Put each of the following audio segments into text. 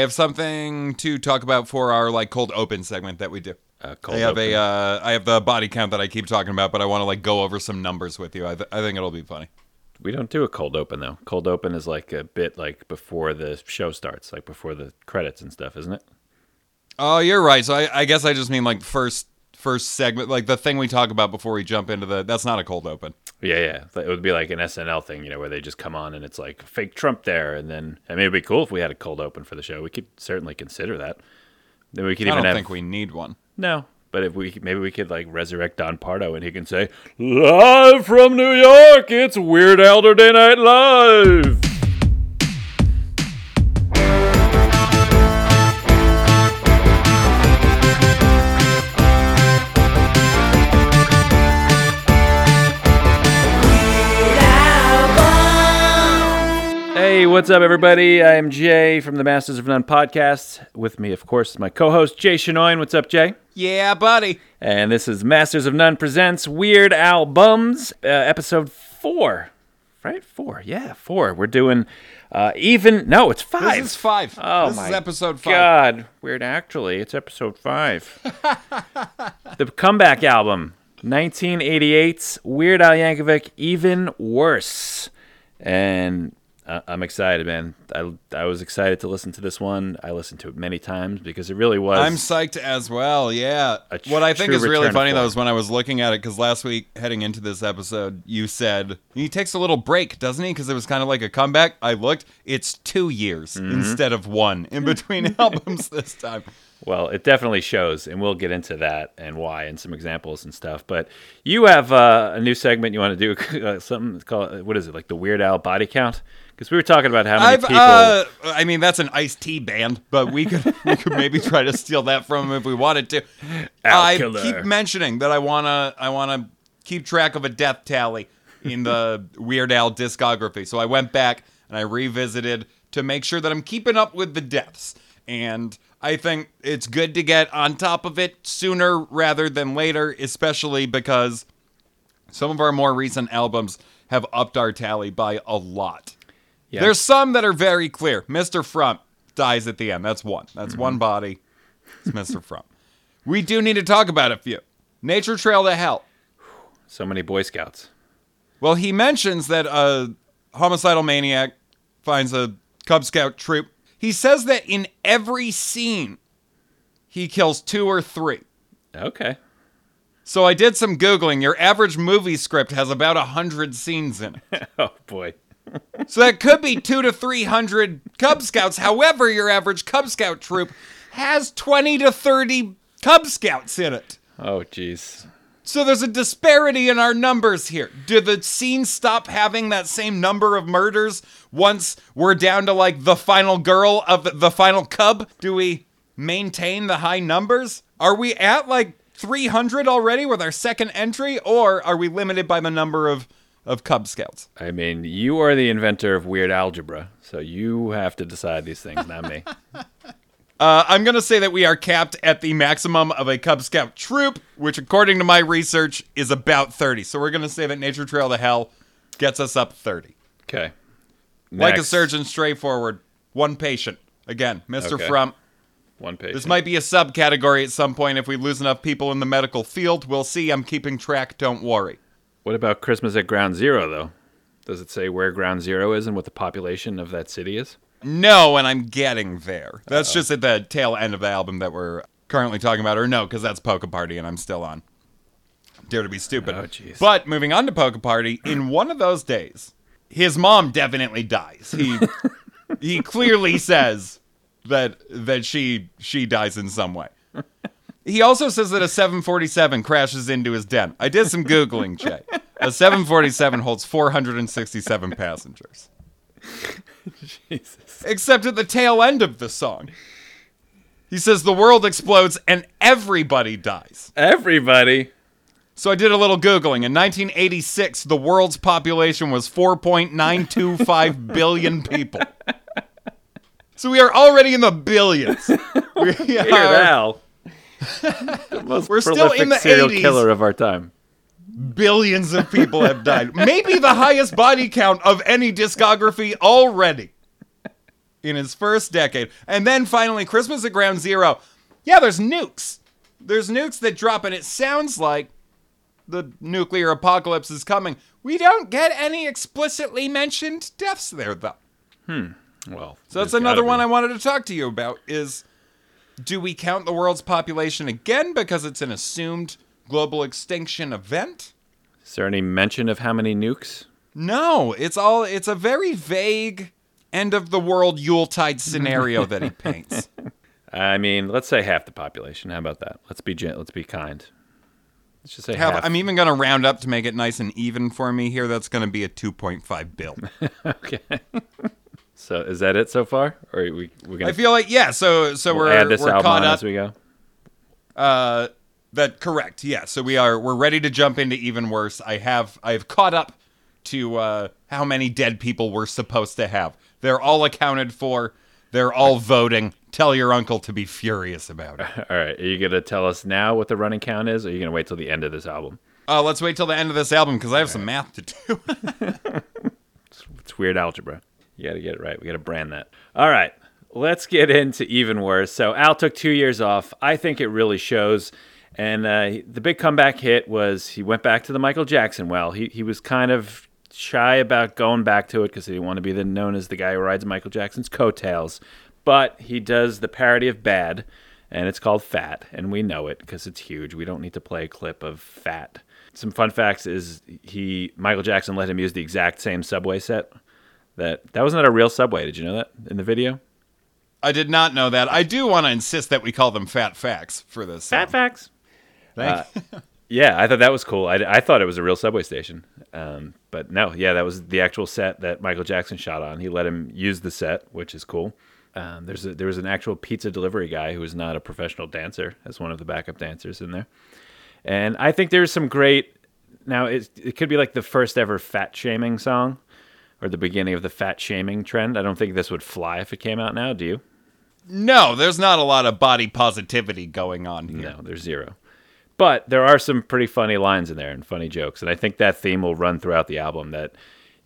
I have something to talk about for our like cold open segment that we do. Uh, cold I have open. a uh, I have the body count that I keep talking about, but I want to like go over some numbers with you. I, th- I think it'll be funny. We don't do a cold open though. Cold open is like a bit like before the show starts, like before the credits and stuff, isn't it? Oh, you're right. So I, I guess I just mean like first first segment, like the thing we talk about before we jump into the. That's not a cold open. Yeah, yeah. It would be like an SNL thing, you know, where they just come on and it's like fake Trump there, and then I mean, it'd be cool if we had a cold open for the show. We could certainly consider that. Then we could I even don't have think we need one. no, but if we maybe we could like resurrect Don Pardo and he can say live from New York, it's Weird Elder Day Night Live. What's up, everybody? I am Jay from the Masters of None podcast. With me, of course, is my co-host Jay Shinoyne. What's up, Jay? Yeah, buddy. And this is Masters of None presents Weird Albums, uh, episode four. Right, four. Yeah, four. We're doing uh, even. No, it's five. This is five. Oh this my is episode five. God, weird. Actually, it's episode five. the comeback album, 1988's Weird Al Yankovic, even worse. And uh, I'm excited, man. I I was excited to listen to this one. I listened to it many times because it really was. I'm psyched as well. Yeah. Tr- what I think is really funny though is when I was looking at it because last week heading into this episode, you said he takes a little break, doesn't he? Because it was kind of like a comeback. I looked; it's two years Mm-hmm. instead of one in between albums this time. Well, it definitely shows, and we'll get into that and why and some examples and stuff. But you have uh, a new segment you want to do, uh, something called what is it like the Weird Al body count? Because we were talking about how many I've, people. uh, I mean, that's an Ice-T band, but we could we could maybe try to steal that from them if we wanted to. I keep mentioning that I wanna I wanna keep track of a death tally in the Weird Al discography. So I went back and I revisited to make sure that I'm keeping up with the deaths. And I think it's good to get on top of it sooner rather than later, especially because some of our more recent albums have upped our tally by a lot. There's some that are very clear. Mr. Frump dies at the end. That's one. That's mm-hmm. one body. It's Mr. Frump. We do need to talk about a few. Nature Trail to Hell. so many Boy Scouts. Well, he mentions that a homicidal maniac finds a Cub Scout troop. He says that in every scene, he kills two or three. Okay. So I did some Googling. Your average movie script has about a 100 scenes in it. Oh boy. So that could be two to three hundred Cub Scouts. However, your average Cub Scout troop has twenty to thirty Cub Scouts in it. Oh jeez. So there's a disparity in our numbers here. Do the scenes stop having that same number of murders once we're down to like the final girl of the, the final cub? Do we maintain the high numbers? Are we at like 300 already with our second entry, or are we limited by the number of, of Cub Scouts? I mean, you are the inventor of weird algebra, so you have to decide these things, not me. Uh, I'm going to say that we are capped at the maximum of a Cub Scout troop, which, according to my research, is about 30. So we're going to say that Nature Trail to Hell gets us up 30. Okay. Like a surgeon, straightforward. One patient. Again, Mr. Okay. Frump. One page. This might be a subcategory at some point if we lose enough people in the medical field. We'll see. I'm keeping track. Don't worry. What about Christmas at Ground Zero, though? Does it say where Ground Zero is and what the population of that city is? No, and I'm getting there. That's just at the tail end of the album that we're currently talking about. Or no, because that's Polka Party and I'm still on. Dare to be stupid. Oh, jeez. But moving on to Polka Party, in one of those days, his mom definitely dies. He he clearly says that that she she dies in some way. He also says that a 747 crashes into his den. I did some googling, Jay. A 747 holds 467 passengers Jesus. except at the tail end of the song. He says the world explodes and everybody dies. Everybody. So I did a little Googling. In 1986, the world's population was 4.925 billion people. So we are already in the billions. We Weird are Al. most We're still in the serial 80s. killer of our time. billions of people have died. Maybe the highest body count of any discography already. in his first decade. And then finally, Christmas at Ground Zero. Yeah, there's nukes. There's nukes that drop, and it sounds like the nuclear apocalypse is coming. We don't get any explicitly mentioned deaths there, though. Hmm. Well, So that's another one I wanted to talk to you about is do we count the world's population again because it's an assumed global extinction event? Is there any mention of how many nukes? No, it's all it's a very vague end of the world Yuletide scenario that he paints. I mean, let's say half the population. How about that? Let's be gen- let's be kind. Let's just say Have- half. I'm even going to round up to make it nice and even for me here. That's going to be a 2.5 bill. okay. So is that it so far, or are we we're gonna I feel like yeah, so so we'll we're add this we're album caught on up. as we go? Uh, that correct. Yeah. So we are we're ready to jump into even worse. I have I've caught up to uh, how many dead people we're supposed to have. They're all accounted for. They're all voting. Tell your uncle to be furious about it. All right. Are you gonna tell us now what the running count is, or are you gonna wait till the end of this album? Uh, let's wait till the end of this album because I have some math to do. It's weird algebra. You got to get it right. We got to brand that. All right. Let's get into even worse. So Al took two years off. I think it really shows. And uh, the big comeback hit was he went back to the Michael Jackson well. He, he was kind of shy about going back to it because he didn't want to be the, known as the guy who rides Michael Jackson's coattails. But he does the parody of Bad, and it's called Fat, and we know it because it's huge. We don't need to play a clip of Fat. Some fun facts is he Michael Jackson let him use the exact same subway set. That that was not a real subway. Did you know that in the video? I did not know that. I do want to insist that we call them fat facts for this. Fat facts. Thank Yeah, I thought that was cool. I, I thought it was a real subway station, um, but no, yeah, that was the actual set that Michael Jackson shot on. He let him use the set, which is cool. Um, there's a, there was an actual pizza delivery guy who was not a professional dancer as one of the backup dancers in there, and I think there's some great. Now it it could be like the first ever fat shaming song, or the beginning of the fat shaming trend. I don't think this would fly if it came out now. Do you? no, there's not a lot of body positivity going on here. No, there's zero. But there are some pretty funny lines in there and funny jokes. And I think that theme will run throughout the album that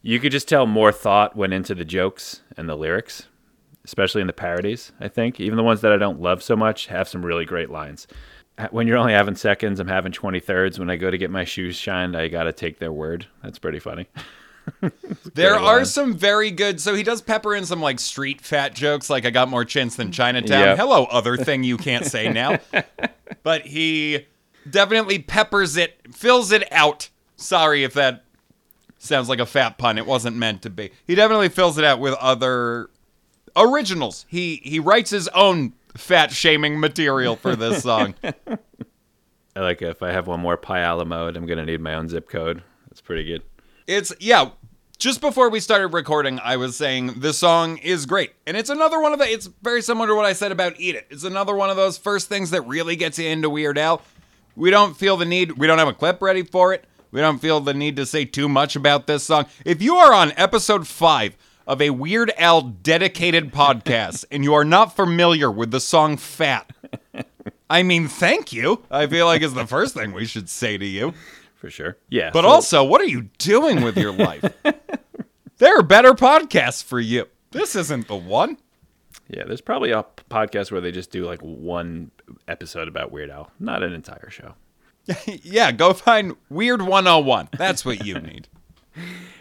you could just tell more thought went into the jokes and the lyrics, especially in the parodies, I think. Even the ones that I don't love so much have some really great lines. When you're only having seconds, I'm having 20 thirds. When I go to get my shoes shined, I got to take their word. That's pretty funny. There are line. some very good. So he does pepper in some like street fat jokes, like I got more chins than Chinatown. Yep. Hello, other thing you can't say now. but he definitely peppers it, fills it out. Sorry if that sounds like a fat pun. It wasn't meant to be. He definitely fills it out with other originals. He he writes his own fat shaming material for this song. I like if I have one more Pi Ala mode, I'm going to need my own zip code. That's pretty good. It's yeah. Just before we started recording, I was saying this song is great, and it's another one of the. It's very similar to what I said about "Eat It." It's another one of those first things that really gets you into Weird Al. We don't feel the need. We don't have a clip ready for it. We don't feel the need to say too much about this song. If you are on episode five of a Weird Al dedicated podcast and you are not familiar with the song "Fat," I mean, thank you. I feel like is the first thing we should say to you. For sure. Yeah. But so- also, what are you doing with your life? there are better podcasts for you. This isn't the one. Yeah, there's probably a podcast where they just do like one episode about Weird Al, not an entire show. yeah, go find Weird 101. That's what you need.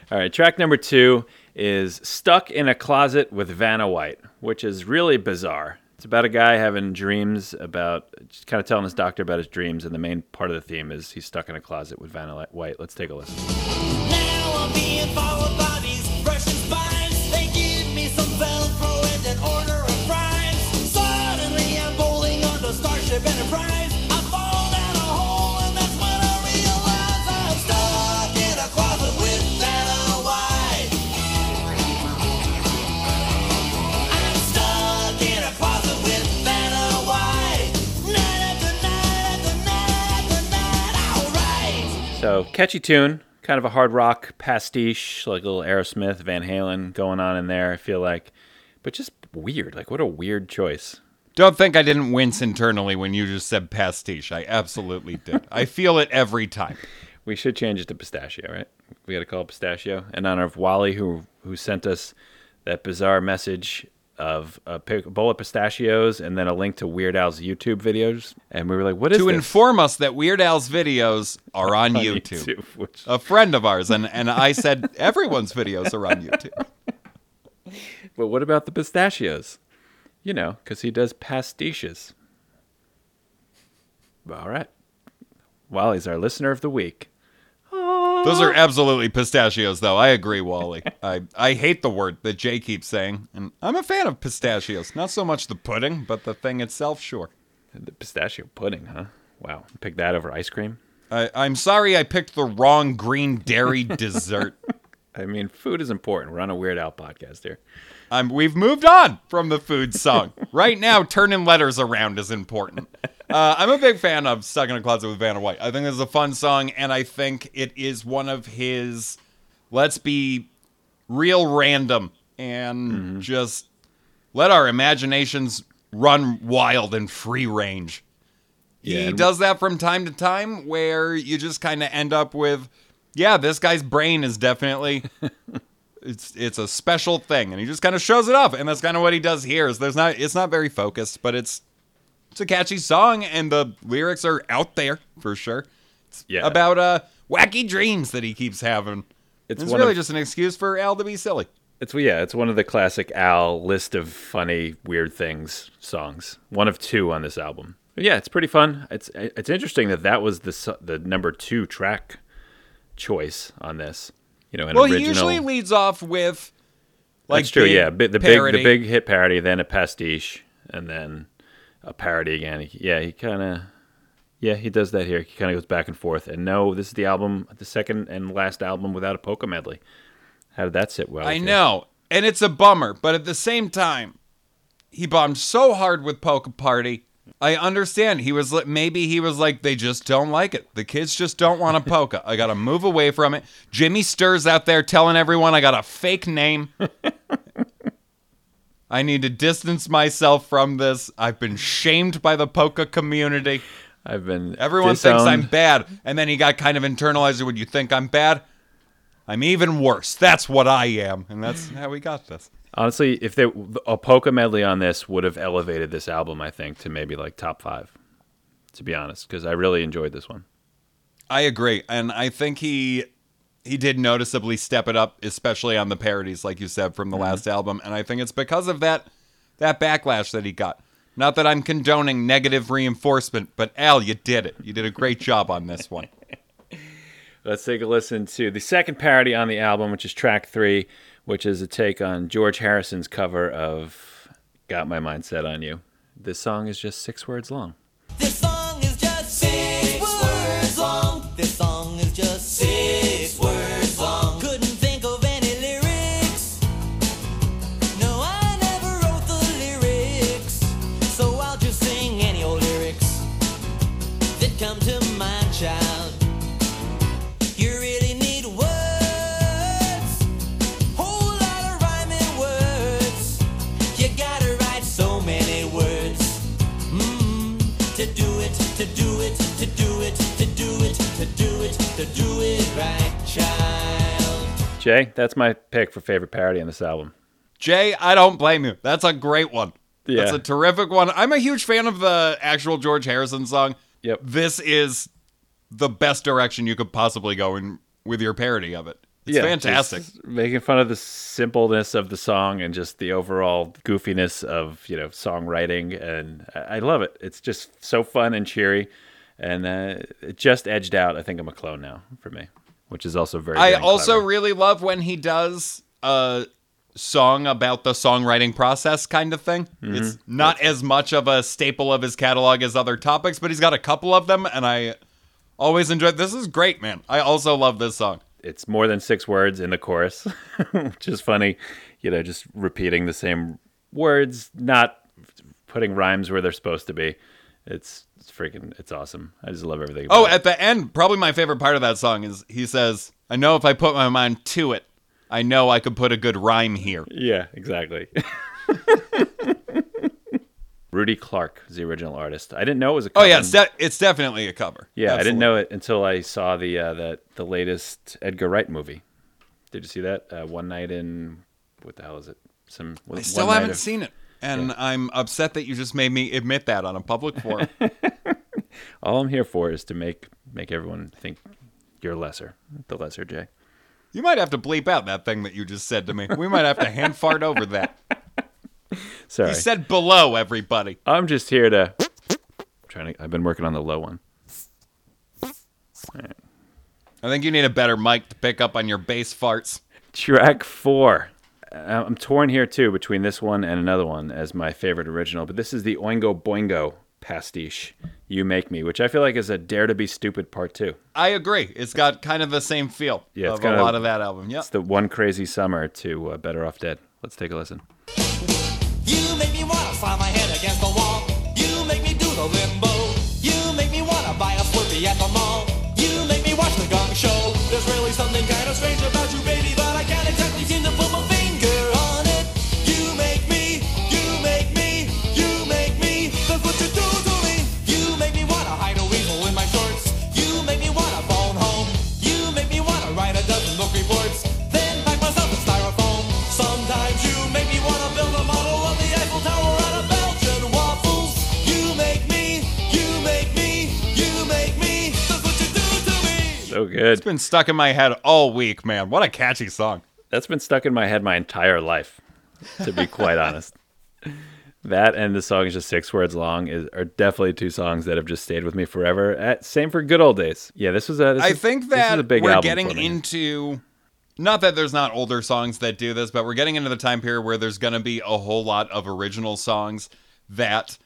All right, track number two is Stuck in a Closet with Vanna White, which is really bizarre. It's about a guy having dreams about, just kind of telling his doctor about his dreams, and the main part of the theme is he's stuck in a closet with Vanna White. Let's take a listen. So, catchy tune, kind of a hard rock pastiche, like a little Aerosmith, Van Halen going on in there, I feel like. But just weird. Like, what a weird choice. Don't think I didn't wince internally when you just said pastiche. I absolutely did. I feel it every time. We should change it to pistachio, right? We got to call it pistachio in honor of Wally, who who sent us that bizarre message of a bowl of pistachios and then a link to Weird Al's YouTube videos, and we were like, "What is to this?" inform us that Weird Al's videos are on, On YouTube. which- A friend of ours, and, and I said everyone's videos are on YouTube. but what about the pistachios? You know, because he does pastiches. All right. Well, he's our listener of the week. Those are absolutely pistachios, though. I agree, Wally. I, I hate the word that Jay keeps saying, and I'm a fan of pistachios. Not so much the pudding, but the thing itself, sure. The pistachio pudding, huh? Wow. Pick that over ice cream? I, I'm sorry I picked the wrong green dairy dessert. I mean, food is important. We're on a Weird Al podcast here. I'm, we've moved on from the food song. Right now, turning letters around is important. Uh, I'm a big fan of Stuck in a Closet with Vanna White. I think this is a fun song, and I think it is one of his, let's be real random and just let our imaginations run wild and free range. Yeah, he does that from time to time where you just kind of end up with, yeah, this guy's brain is definitely it's it's a special thing, and he just kind of shows it off, and that's kind of what he does here. Is there's not it's not very focused, but it's it's a catchy song, and the lyrics are out there for sure. It's Yeah. about uh wacky dreams that he keeps having. It's It's, really of- just an excuse for Al to be silly. It's yeah, it's one of the classic Al list of funny weird things songs. One of two on this album. But yeah, it's pretty fun. It's it's interesting that that was the the number two track choice on this. You know, an Well, original. he usually leads off with like That's true. yeah, the parody. big the big hit parody, then a pastiche, and then a parody again. Yeah, he kind of yeah he does that here. He kind of goes back and forth. And no, this is the album, the second and last album without a polka medley. How did that sit well? I you? know, and it's a bummer, but at the same time, he bombed so hard with Polka Party. I understand. He was li- maybe he was like they just don't like it. The kids just don't want a polka. I got to move away from it. Jimmy Sturr's out there telling everyone I got a fake name. I need to distance myself from this. I've been shamed by the polka community. I've been Everyone thinks I'm bad, and then he got kind of internalized. Would you think I'm bad? I'm even worse. That's what I am, and that's how we got this. Honestly, if there a polka medley on this would have elevated this album, I think, to maybe like top five. To be honest, because I really enjoyed this one. I agree, and I think he he did noticeably step it up, especially on the parodies, like you said from the mm-hmm. last album. And I think it's because of that that backlash that he got. Not that I'm condoning negative reinforcement, but Al, you did it. You did a great job on this one. Let's take a listen to the second parody on the album, which is track three, which is a take on George Harrison's cover of "Got My Mind Set on You." This song is just six words long. This song is just six words long. This song is just six words long. Couldn't think of any lyrics. No, I never wrote the lyrics. So I'll just sing any old lyrics that come to mind, Jay, that's my pick for favorite parody on this album. Jay, I don't blame you. That's a great one. That's a terrific one. I'm a huge fan of the actual George Harrison song. Yep. This is the best direction you could possibly go in with your parody of it. It's fantastic. Making fun of the simpleness of the song and just the overall goofiness of you know songwriting, and I I love it. It's just so fun and cheery, and uh, it just edged out. I think I'm a clone now for me, which is also very. I also clever. really love when he does a song about the songwriting process kind of thing. Mm-hmm. It's not as much of a staple of his catalog as other topics, but he's got a couple of them, and I always enjoy. This is great, man. I also love this song. it's more than six words in the chorus, which is funny. You know, just repeating the same words, not putting rhymes where they're supposed to be. It's, it's freaking, it's awesome. I just love everything. Oh, it. at the end, probably my favorite part of that song is he says, "I know if I put my mind to it, I know I could put a good rhyme here." yeah, exactly. Rudy Clark is the original artist. I didn't know it was a cover. Oh yeah, it's, de- it's definitely a cover. yeah, I didn't know it until I saw the uh, that the latest Edgar Wright movie. Did you see that? Uh, One night in what the hell is it? some. I still haven't seen it and yeah. I'm upset that you just made me admit that on a public forum. All I'm here for is to make make everyone think you're lesser, the lesser Jay. You might have to bleep out that thing that you just said to me. We might have to hand fart over that. Sorry. You said below everybody. I'm just here to I'm trying to I've been working on the low one. Right. I think you need a better mic to pick up on your bass farts. Track 4. I'm torn here too between this one and another one as my favorite original, but this is the Oingo Boingo pastiche, "You Make Me," which I feel like is a Dare to Be Stupid part two. I agree. It's got kind of the same feel Yeah, it's of got a a- lot of that album. Yep. It's the one crazy summer to uh, Better Off Dead. Let's take a listen. You make me wanna slam my head against the wall. You make me do the limbo. You make me wanna buy a Slurpee at the mall. You make me watch the Gong Show. There's really something kind of strange about you, baby, good. It's been stuck in my head all week, man. What a catchy song. That's been stuck in my head my entire life, to be quite honest. That and the song is just six words long is are definitely two songs that have just stayed with me forever. At, same for good old days. Yeah, this was a. This I is- think that a big we're getting into not that there's not older songs that do this, but we're getting into the time period where there's going to be a whole lot of original songs that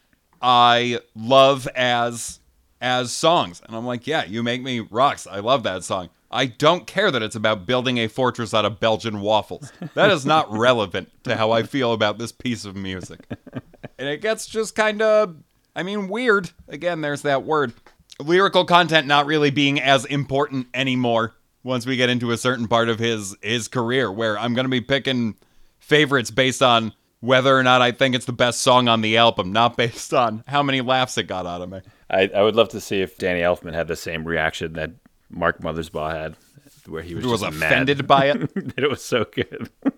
I love as as songs. And I'm like, yeah, you make me rocks. I love that song. I don't care that it's about building a fortress out of Belgian waffles. That is not relevant to how I feel about this piece of music. And it gets just kind of, I mean, weird. Again, there's that word. Lyrical content not really being as important anymore once we get into a certain part of his his career where I'm going to be picking favorites based on whether or not I think it's the best song on the album, not based on how many laughs it got out of me. I, I would love to see if Danny Elfman had the same reaction that Mark Mothersbaugh had, where he was, was offended mad by it. that it was so good.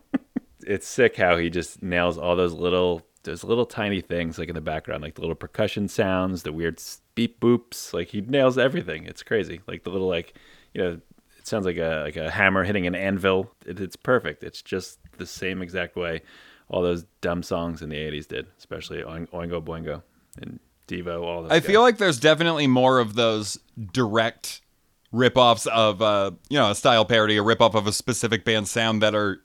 it's sick how he just nails all those little those little tiny things like in the background, like the little percussion sounds, the weird beep boops. Like he nails everything. It's crazy. Like the little like you know, it sounds like a like a hammer hitting an anvil. It, it's perfect. It's just the same exact way all those dumb songs in the '80s did, especially Oingo Boingo and Devo. All those. I guys. feel like there's definitely more of those direct rip-offs of uh, you know, a style parody, a rip-off of a specific band's sound that are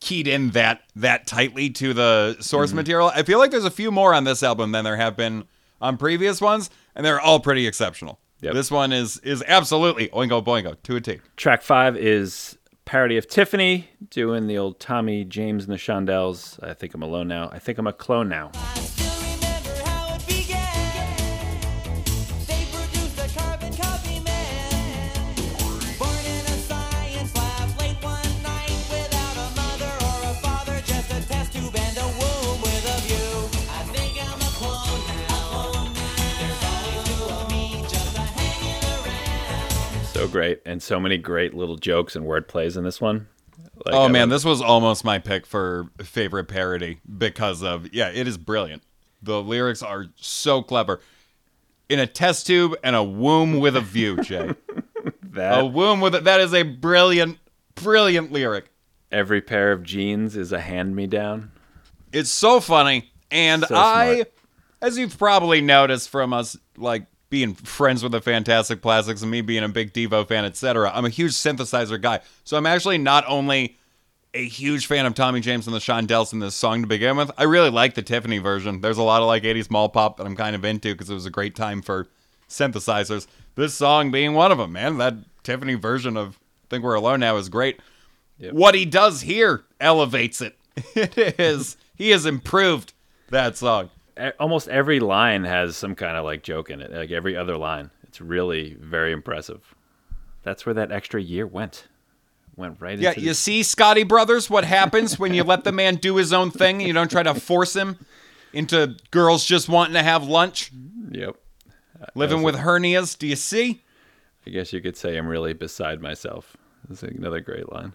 keyed in that that tightly to the source material. I feel like there's a few more on this album than there have been on previous ones, and they're all pretty exceptional. Yep. This one is is absolutely oingo boingo to a T. Track five is parody of Tiffany doing the old Tommy James and the Shondells. I think I'm alone now. I think I'm a clone now. Great, and so many great little jokes and word plays in this one. Like, oh I man, love- this was almost my pick for favorite parody because of yeah, it is brilliant. The lyrics are so clever. In a test tube and a womb with a view, Jay. that a womb with a, that is a brilliant, brilliant lyric. every pair of jeans is a hand me down. It's so funny, and So I, as you've probably noticed from us, like being friends with the Fantastic Plastics and me being a big Devo fan, etc. I'm a huge synthesizer guy, so I'm actually not only a huge fan of Tommy James and the Shondells in this song to begin with. I really like the Tiffany version. There's a lot of like 80s mall pop that I'm kind of into because it was a great time for synthesizers. This song being one of them, man. That Tiffany version of "Think We're Alone Now" is great. What he does here elevates it. It is. He has improved that song. Almost every line has some kind of like joke in it. Like every other line, it's really very impressive. That's where that extra year went. Went right Yeah, you the- see, Scotti Brothers, what happens when you let the man do his own thing and you don't try to force him into girls just wanting to have lunch, Yep. living with hernias. Do you see? I guess you could say I'm really beside myself. That's another great line.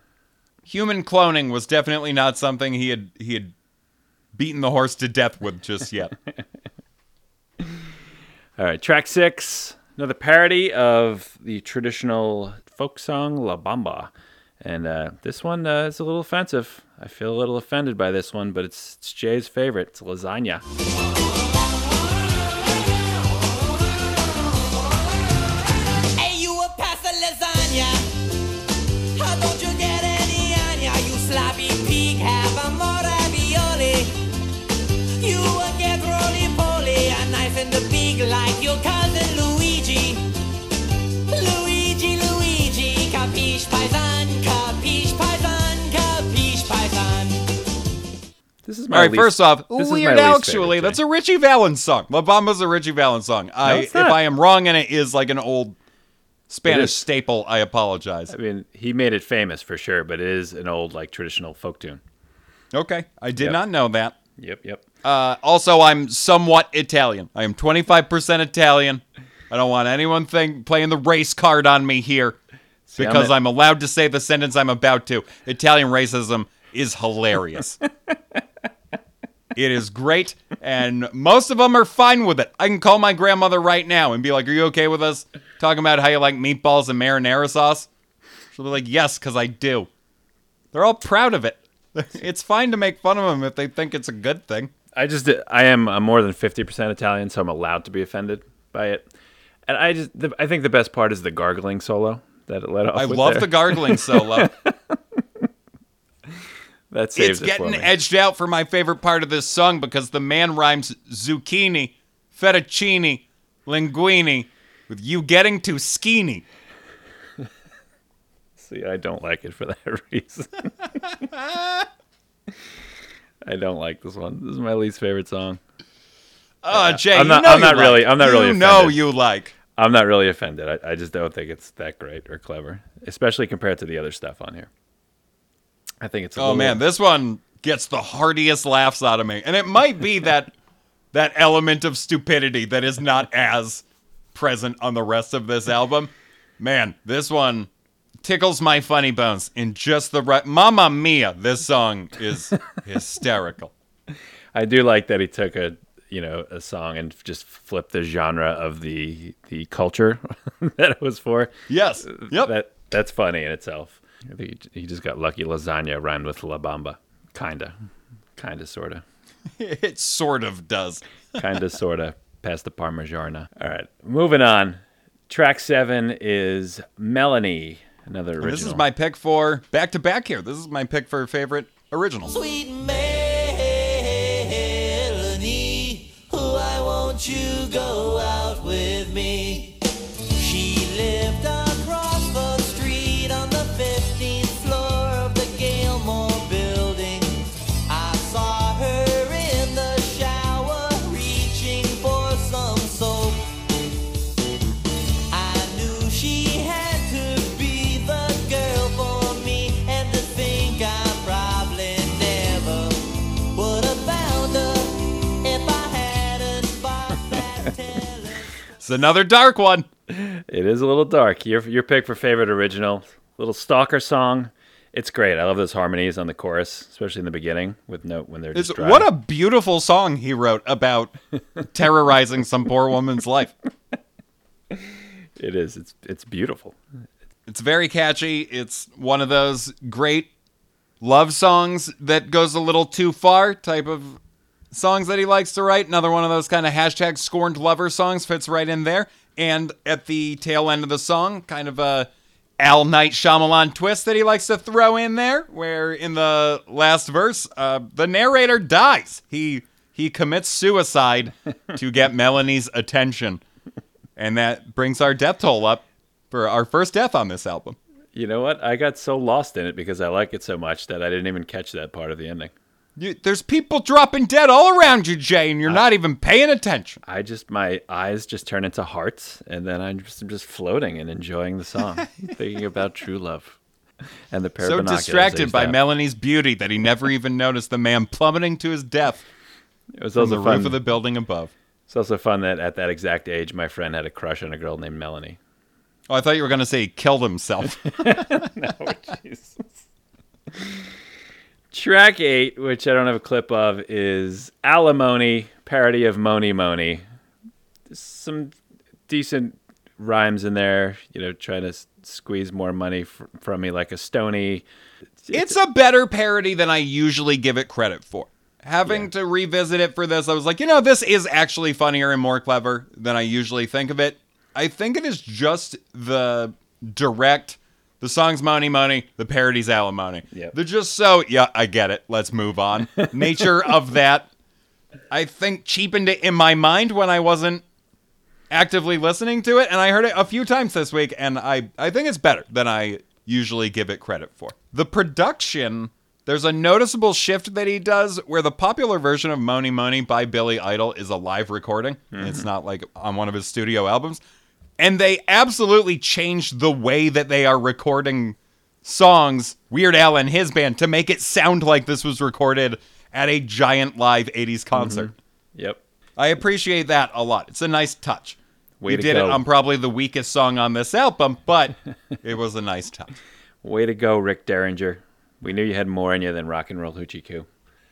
Human cloning was definitely not something he had he had beaten the horse to death with just yet. All right, track six, another parody of the traditional folk song La Bamba. And uh, this one uh, is a little offensive. I feel a little offended by this one, but it's, it's Jay's favorite. It's lasagna. The beak like your cousin Luigi. Luigi, Luigi, capiche paisan, capiche paisan, capiche paisan. This is my All right, least- first off, this is my Weird least Al, favorite, actually, that's a Ritchie Valens song. La Bamba's a Ritchie Valens song. I, it's if. I am wrong and it is like an old Spanish staple, I apologize. I mean, he made it famous for sure, but it is an old like traditional folk tune. Okay, I did Yep. not know that. Yep, yep. Uh, also, I'm somewhat Italian. I am 25% Italian. I don't want anyone think, playing the race card on me here I'm because a- I'm allowed to say the sentence I'm about to. Italian racism is hilarious. it is great, and most of them are fine with it. I can call my grandmother right now and be like, Are you okay with us talking about how you like meatballs and marinara sauce? She'll be like, Yes, because I do. They're all proud of it. It's fine to make fun of them if they think it's a good thing. I just I am I'm more than fifty percent Italian, so I'm allowed to be offended by it. And I just the, I think the best part is the gargling solo that it let off. I love there. the gargling solo. that saves it's it for getting me. edged out for my favorite part of this song because the man rhymes zucchini, fettuccine, linguine with you getting too skinny. See, I don't like it for that reason. I don't like this one. This is my least favorite song. Oh, Jay, I'm you not- know I'm you not like. really- I'm not you really know offended. you like. I'm not really offended. I, I just don't think it's that great or clever, especially compared to the other stuff on here. I think it's. A Oh little, man, this one gets the heartiest laughs out of me, and it might be that that element of stupidity that is not as present on the rest of this album. Man, this one tickles my funny bones in just the right. Mamma mia, this song is hysterical. I do like that he took a you know a song and just flipped the genre of the the culture that it was for. Yes. Uh, yep. That that's funny in itself. I think he, he just got lucky. Lasagna rhymed with La Bamba. Kinda, kinda, sorta, it sort of does. kinda, sorta. Past the Parmigiana. All right, moving on. Track seven is Melanie. Another original. This is my pick for back to back here. This is my pick for favorite original. Sweet Melanie, another dark one. It is a little dark. Your your pick for favorite original, little stalker song. It's great. I love those harmonies on the chorus, especially in the beginning with note when they're It's, just what a beautiful song he wrote about terrorizing some poor woman's life. it is. It's it's beautiful. It's very catchy. It's one of those great love songs that goes a little too far type of songs that he likes to write. Another one of those kind of hashtag scorned lover songs fits right in there. And at the tail end of the song, kind of a Al Night Shyamalan twist that he likes to throw in there, where in the last verse, uh, the narrator dies. He he commits suicide to get Melanie's attention, and that brings our death toll up for our first death on this album. You know what? I got so lost in it because I like it so much that I didn't even catch that part of the ending. You, there's people dropping dead all around you, Jay, and you're not even paying attention. I just my eyes just turn into hearts, and then I'm just, I'm just floating and enjoying the song, thinking about true love and the pair of So distracted by out. Melanie's beauty that he never even noticed the man plummeting to his death It was from also the fun. roof of the building above. It's also fun that at that exact age, my friend had a crush on a girl named Melanie. Oh, I thought you were going to say he killed himself. Oh, Jesus. Track eight, which I don't have a clip of, is Alimony, parody of Mony Mony. Some decent rhymes in there, you know, trying to squeeze more money fr- from me like a Stony. It's a better parody than I usually give it credit for. Having to revisit it for this, I was like, you know, this is actually funnier and more clever than I usually think of it. I think it is just the direct, the song's money, money, the parody's alimony. Yep. They're just so, yeah, I get it. Let's move on. Nature of that, I think, cheapened it in my mind when I wasn't actively listening to it, and I heard it a few times this week, and I, I think it's better than I usually give it credit for. The production, there's a noticeable shift that he does where the popular version of Mony Mony by Billy Idol is a live recording. Mm-hmm. It's not like on one of his studio albums. And they absolutely changed the way that they are recording songs, Weird Al and his band, to make it sound like this was recorded at a giant live 80s concert. Mm-hmm. Yep. I appreciate that a lot. It's a nice touch. Way we to did go. it on probably the weakest song on this album, but it was a nice touch. Way to go, Rick Derringer. We knew you had more in you than rock and roll hoochie coo.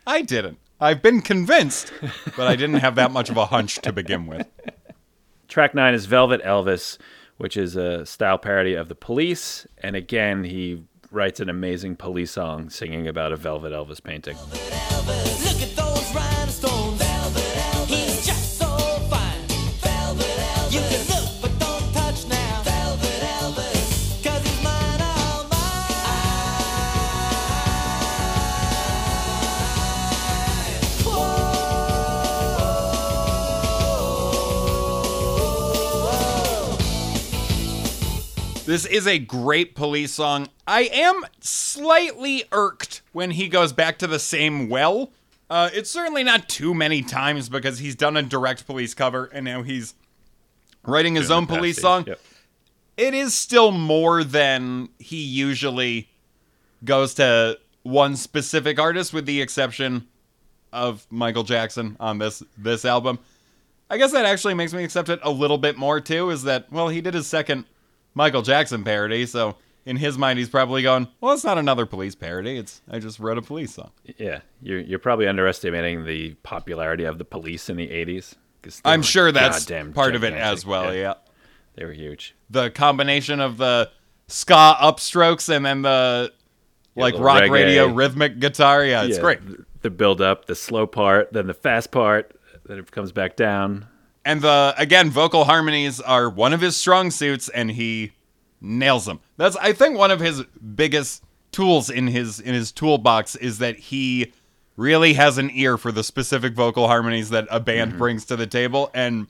I didn't. I've been convinced, but I didn't have that much of a hunch to begin with. Track nine is Velvet Elvis, which is a style parody of the police. And again, he writes an amazing police song singing about a Velvet Elvis painting. Look at This is a great police song. I am slightly irked when he goes back to the same well. Uh, it's certainly not too many times because he's done a direct police cover and now he's writing his own police song. Yep. it is still more than he usually goes to one specific artist with the exception of Michael Jackson on this this album. I guess that actually makes me accept it a little bit more too is that well he did his second Michael Jackson parody so in his mind he's probably going well it's not another police parody it's I just wrote a police song. Yeah, you're, you're probably underestimating the popularity of the police in the 80s. 'cause they I'm sure that's part of it as well, yeah. They were huge. The combination of the ska upstrokes and then the like little rock reggae. radio rhythmic guitar, yeah, it's Yeah, great. The build up, the slow part, then the fast part, then it comes back down. And the again, vocal harmonies are one of his strong suits, and he nails them. That's I think one of his biggest tools in his in his toolbox is that he really has an ear for the specific vocal harmonies that a band mm-hmm. brings to the table, and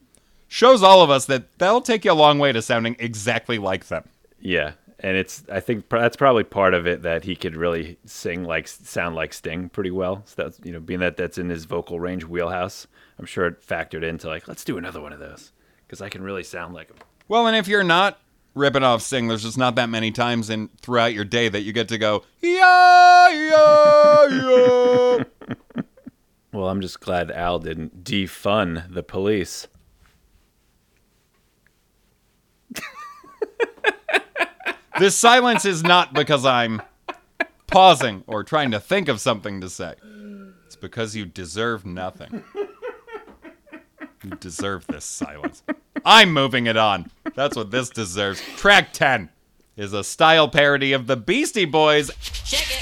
shows all of us that that'll take you a long way to sounding exactly like them. Yeah, and it's I think pr- that's probably part of it that he could really sing like sound like Sting pretty well. So that's you know being that that's in his vocal range wheelhouse. I'm sure it factored into like let's do another one of those because I can really sound like him. Well, and if you're not ripping off Sting, there's just not that many times in throughout your day that you get to go yeah yeah yeah. Well, I'm just glad Al didn't defund the police. This silence is not because I'm pausing or trying to think of something to say. It's because you deserve nothing. You deserve this silence. I'm moving it on. That's what this deserves. Track 10 is a style parody of the Beastie Boys Check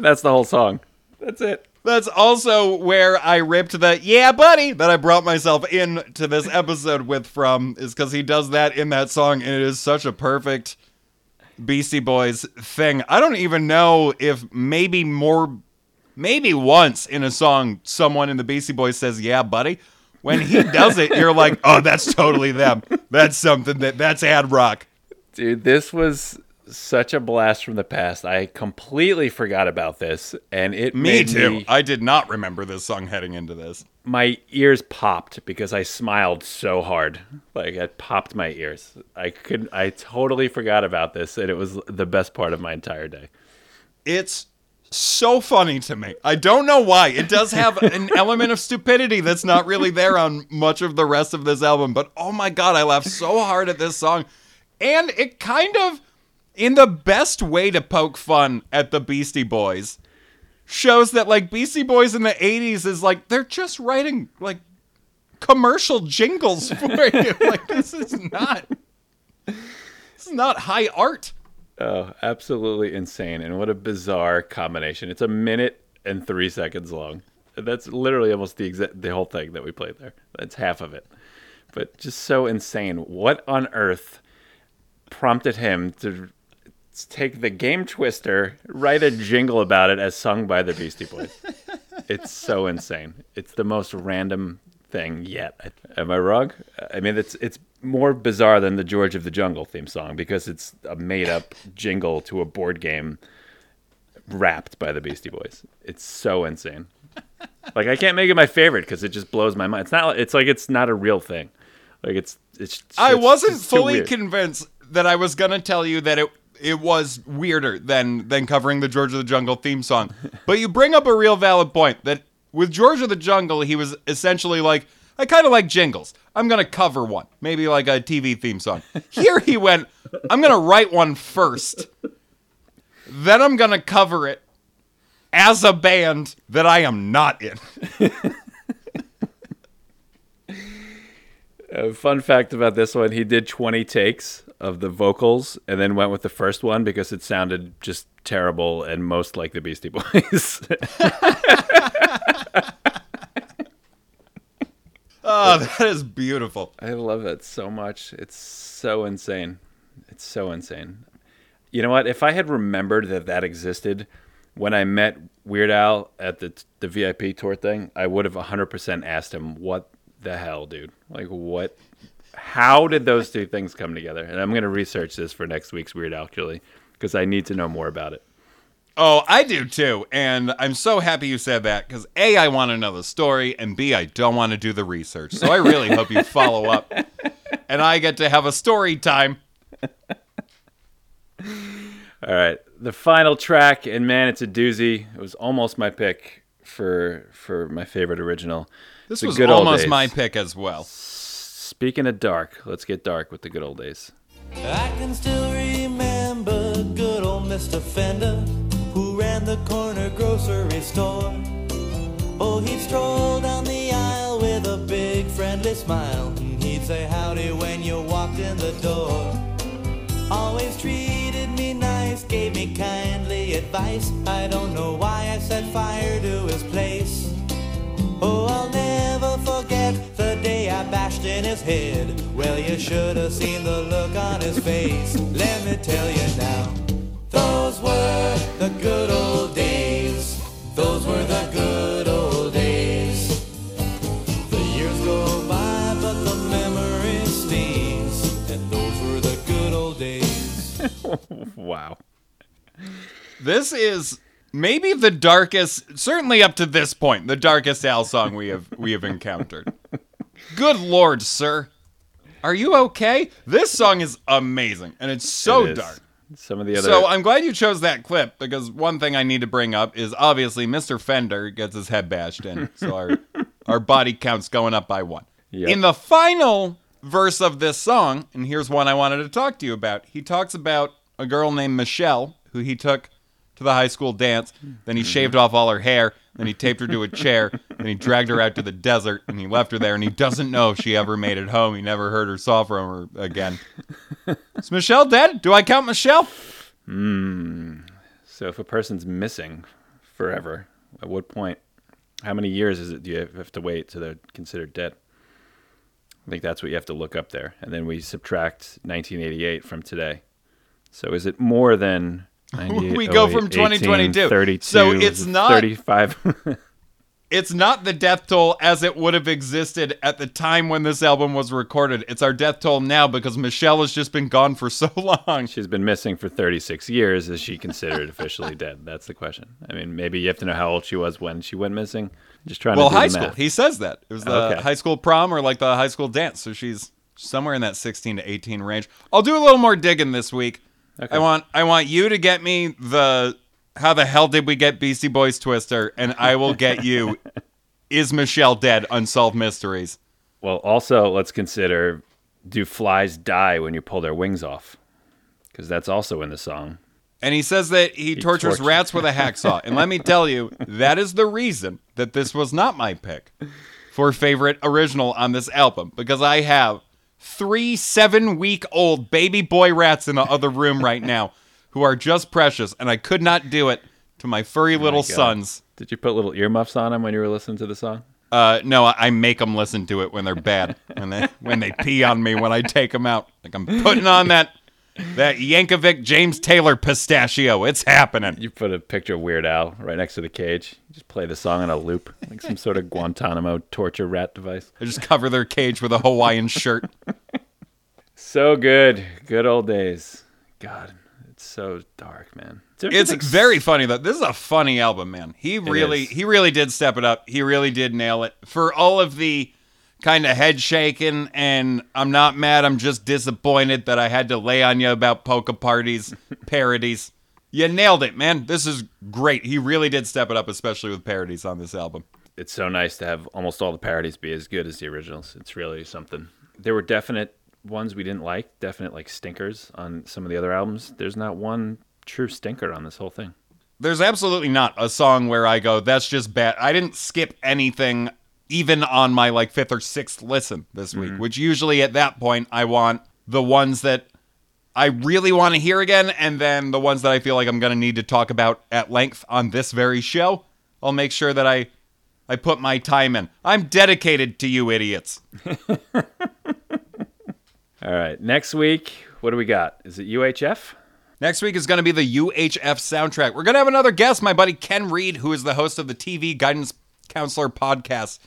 That's the whole song. That's it. That's also where I ripped the yeah, buddy that I brought myself into this episode with from is because he does that in that song, and it is such a perfect Beastie Boys thing. I don't even know if maybe more, maybe once in a song, someone in the Beastie Boys says yeah, buddy. When he does it, you're like, oh, that's totally them. That's something that that's ad rock. Dude, this was such a blast from the past. I completely forgot about this, and it Me made too. me- I did not remember this song heading into this. my ears popped because I smiled so hard. Like it popped my ears. I could. I totally forgot about this, and it was the best part of my entire day. It's so funny to me. I don't know why. It does have an element of stupidity that's not really there on much of the rest of this album, but oh my god, I laughed so hard at this song. And it kind of, in the best way to poke fun at the Beastie Boys, shows that like Beastie Boys in the 80s is like they're just writing like commercial jingles for you. like this is not this is not high art. Oh, absolutely insane! And what a bizarre combination. It's a minute and three seconds long. That's literally almost the exact the whole thing that we played there. That's half of it. But just so insane. What on earth prompted him to take the game twister, write a jingle about it as sung by the Beastie Boys? it's so insane. It's the most random thing yet. Am I wrong? I mean, it's it's more bizarre than the George of the Jungle theme song because it's a made up jingle to a board game rapped by the Beastie Boys. It's so insane. Like I can't make it my favorite because it just blows my mind. It's not. It's like it's not a real thing. Like it's. It's. I wasn't it's fully convinced that I was gonna tell you that it it was weirder than than covering the George of the Jungle theme song. But you bring up a real valid point that with George of the Jungle, he was essentially like, I kind of like jingles. I'm gonna cover one, maybe like a TV theme song. Here he went, I'm gonna write one first, then I'm gonna cover it as a band that I am not in. A uh, fun fact about this one: he did 20 takes of the vocals, and then went with the first one because it sounded just terrible and most like the Beastie Boys. Oh, that is beautiful. I love it so much. It's so insane. It's so insane. You know what? If I had remembered that that existed when I met Weird Al at the the VIP tour thing, I would have 100% asked him, "What the hell, dude? Like what how did those two things come together?" And I'm going to research this for next week's Weird Al actually because I need to know more about it. Oh, I do too. And I'm so happy you said that because A, I want to know the story, and B, I don't want to do the research. So I really hope you follow up and I get to have a story time. All right, the final track, and man, it's a doozy. It was almost my pick for for my favorite original. This The was almost my pick as well. Speaking of dark, let's get dark with the good old days. I can still remember good old Mr. Fender who ran the corner grocery store. Oh, he'd stroll down the aisle with a big friendly smile. And he'd say howdy when you walked in the door. Always treated me nice, gave me kindly advice. I don't know why I set fire to his place. Oh, I'll never forget the day I bashed in his head. Well, you should have seen the look on his face. Let me tell you now, those were the good old days. Those were the good old days. The years go by, but the memory stays. And those were the good old days. Wow. This is maybe the darkest, certainly up to this point, the darkest Al song we have we have encountered. Good lord, sir. Are you okay? This song is amazing and it's so It dark. Some of the other. So I'm glad you chose that clip because one thing I need to bring up is obviously Mr. Fender gets his head bashed in, so our our body count's going up by one. Yep. In the final verse of this song, and here's one I wanted to talk to you about. He talks about a girl named Michelle who he took to the high school dance. Then he shaved off all her hair. Then he taped her to a chair. Then he dragged her out to the desert and he left her there. And he doesn't know if she ever made it home. He never heard or saw from her again. Is Michelle dead? Do I count Michelle? Hmm. so if a person's missing forever, at what point? How many years is it? Do you have to wait till they're considered dead? I think that's what you have to look up there, and then we subtract 1988 from today. So is it more than 98, We go 08, from 2022. 18, 32, So it's not- 35. it's not the death toll as it would have existed at the time when this album was recorded. It's our death toll now because Michelle has just been gone for so long. She's been missing for 36 years. Is she considered officially dead? That's the question. I mean, maybe you have to know how old she was when she went missing. Just trying Well, to do high school. math. He says that. It was the Okay. high school prom or like the high school dance. So she's somewhere in that 16 to 18 range. I'll do a little more digging this week. Okay. I want I want you to get me the how the hell did we get Beastie Boys Twister and I will get you is Michelle dead unsolved mysteries. Well, also let's consider: Do flies die when you pull their wings off? Because that's also in the song. And he says that he, tortures tortures- rats with a hacksaw. and let me tell you, that is the reason that this was not my pick for favorite original on this album because I have three seven week old baby boy rats in the other room right now who are just precious, and I could not do it to my furry little God. sons. Did you put little earmuffs on them when you were listening to the song? Uh, no, I I make them listen to it when they're bad, when they when they pee on me when I take them out. Like I'm putting on that that Yankovic James Taylor pistachio. It's happening. You put a picture of Weird Al right next to the cage. You just play the song on a loop, like some sort of Guantanamo torture rat device. I just cover their cage with a Hawaiian shirt. So good, good old days. God, it's so dark, man. It's very funny though. This is a funny album, man. He really he really did step it up. He really did nail it. For all of the kind of head shaking and I'm not mad, I'm just disappointed that I had to lay on you about polka parties, parodies. You nailed it, man. This is great. He really did step it up, especially with parodies on this album. it's so nice to have almost all the parodies be as good as the originals. It's really something. There were definite ones we didn't like, definite like stinkers on some of the other albums. There's not one true stinker on this whole thing. There's absolutely not a song where I go, that's just bad. I didn't skip anything even on my like fifth or sixth listen this week, mm-hmm. which usually at that point I want the ones that I really want to hear again and then the ones that I feel like I'm going to need to talk about at length on this very show. I'll make sure that I I put my time in. I'm dedicated to you idiots. All right, next week, what do we got? Is it UHF? Next week is going to be the UHF soundtrack. We're going to have another guest. My buddy Ken Reed, who is the host of the TV Guidance Counselor podcast,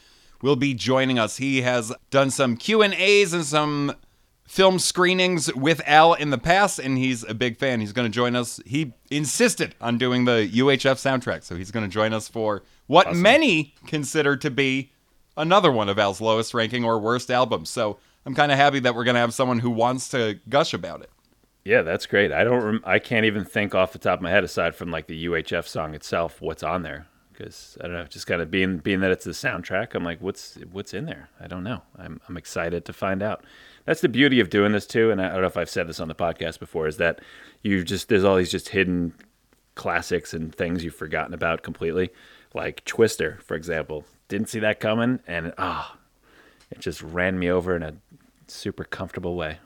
will be joining us. He has done some Q&As and some film screenings with Al in the past, and he's a big fan. He's going to join us. He insisted on doing the UHF soundtrack, so he's going to join us for what many consider to be another one of Al's lowest ranking or worst albums. So I'm kind of happy that we're going to have someone who wants to gush about it. Yeah, that's great. I don't. Rem- I can't even think off the top of my head, aside from like the UHF song itself, what's on there. Because I don't know, just kind of being being that it's the soundtrack, I'm like, what's what's in there? I don't know. I'm I'm excited to find out. That's the beauty of doing this too. And I, don't know if I've said this on the podcast before, is that you just there's all these just hidden classics and things you've forgotten about completely, like Twister, for example. Didn't see that coming, and ah, it just ran me over in a super comfortable way.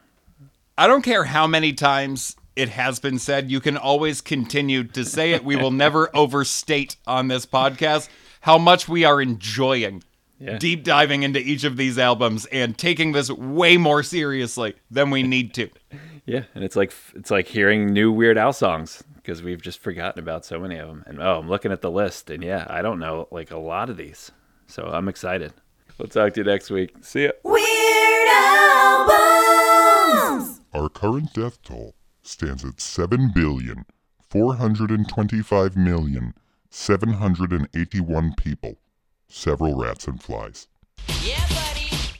I don't care how many times it has been said, you can always continue to say it. We will never overstate on this podcast how much we are enjoying Yeah. deep diving into each of these albums and taking this way more seriously than we need to. Yeah, and it's like it's like hearing new Weird Al songs because we've just forgotten about so many of them. And oh, I'm looking at the list, and yeah, I don't know like a lot of these, so I'm excited. We'll talk to you next week. See ya. Weird Albums! Our current death toll stands at 7,425,781 people, several rats and flies.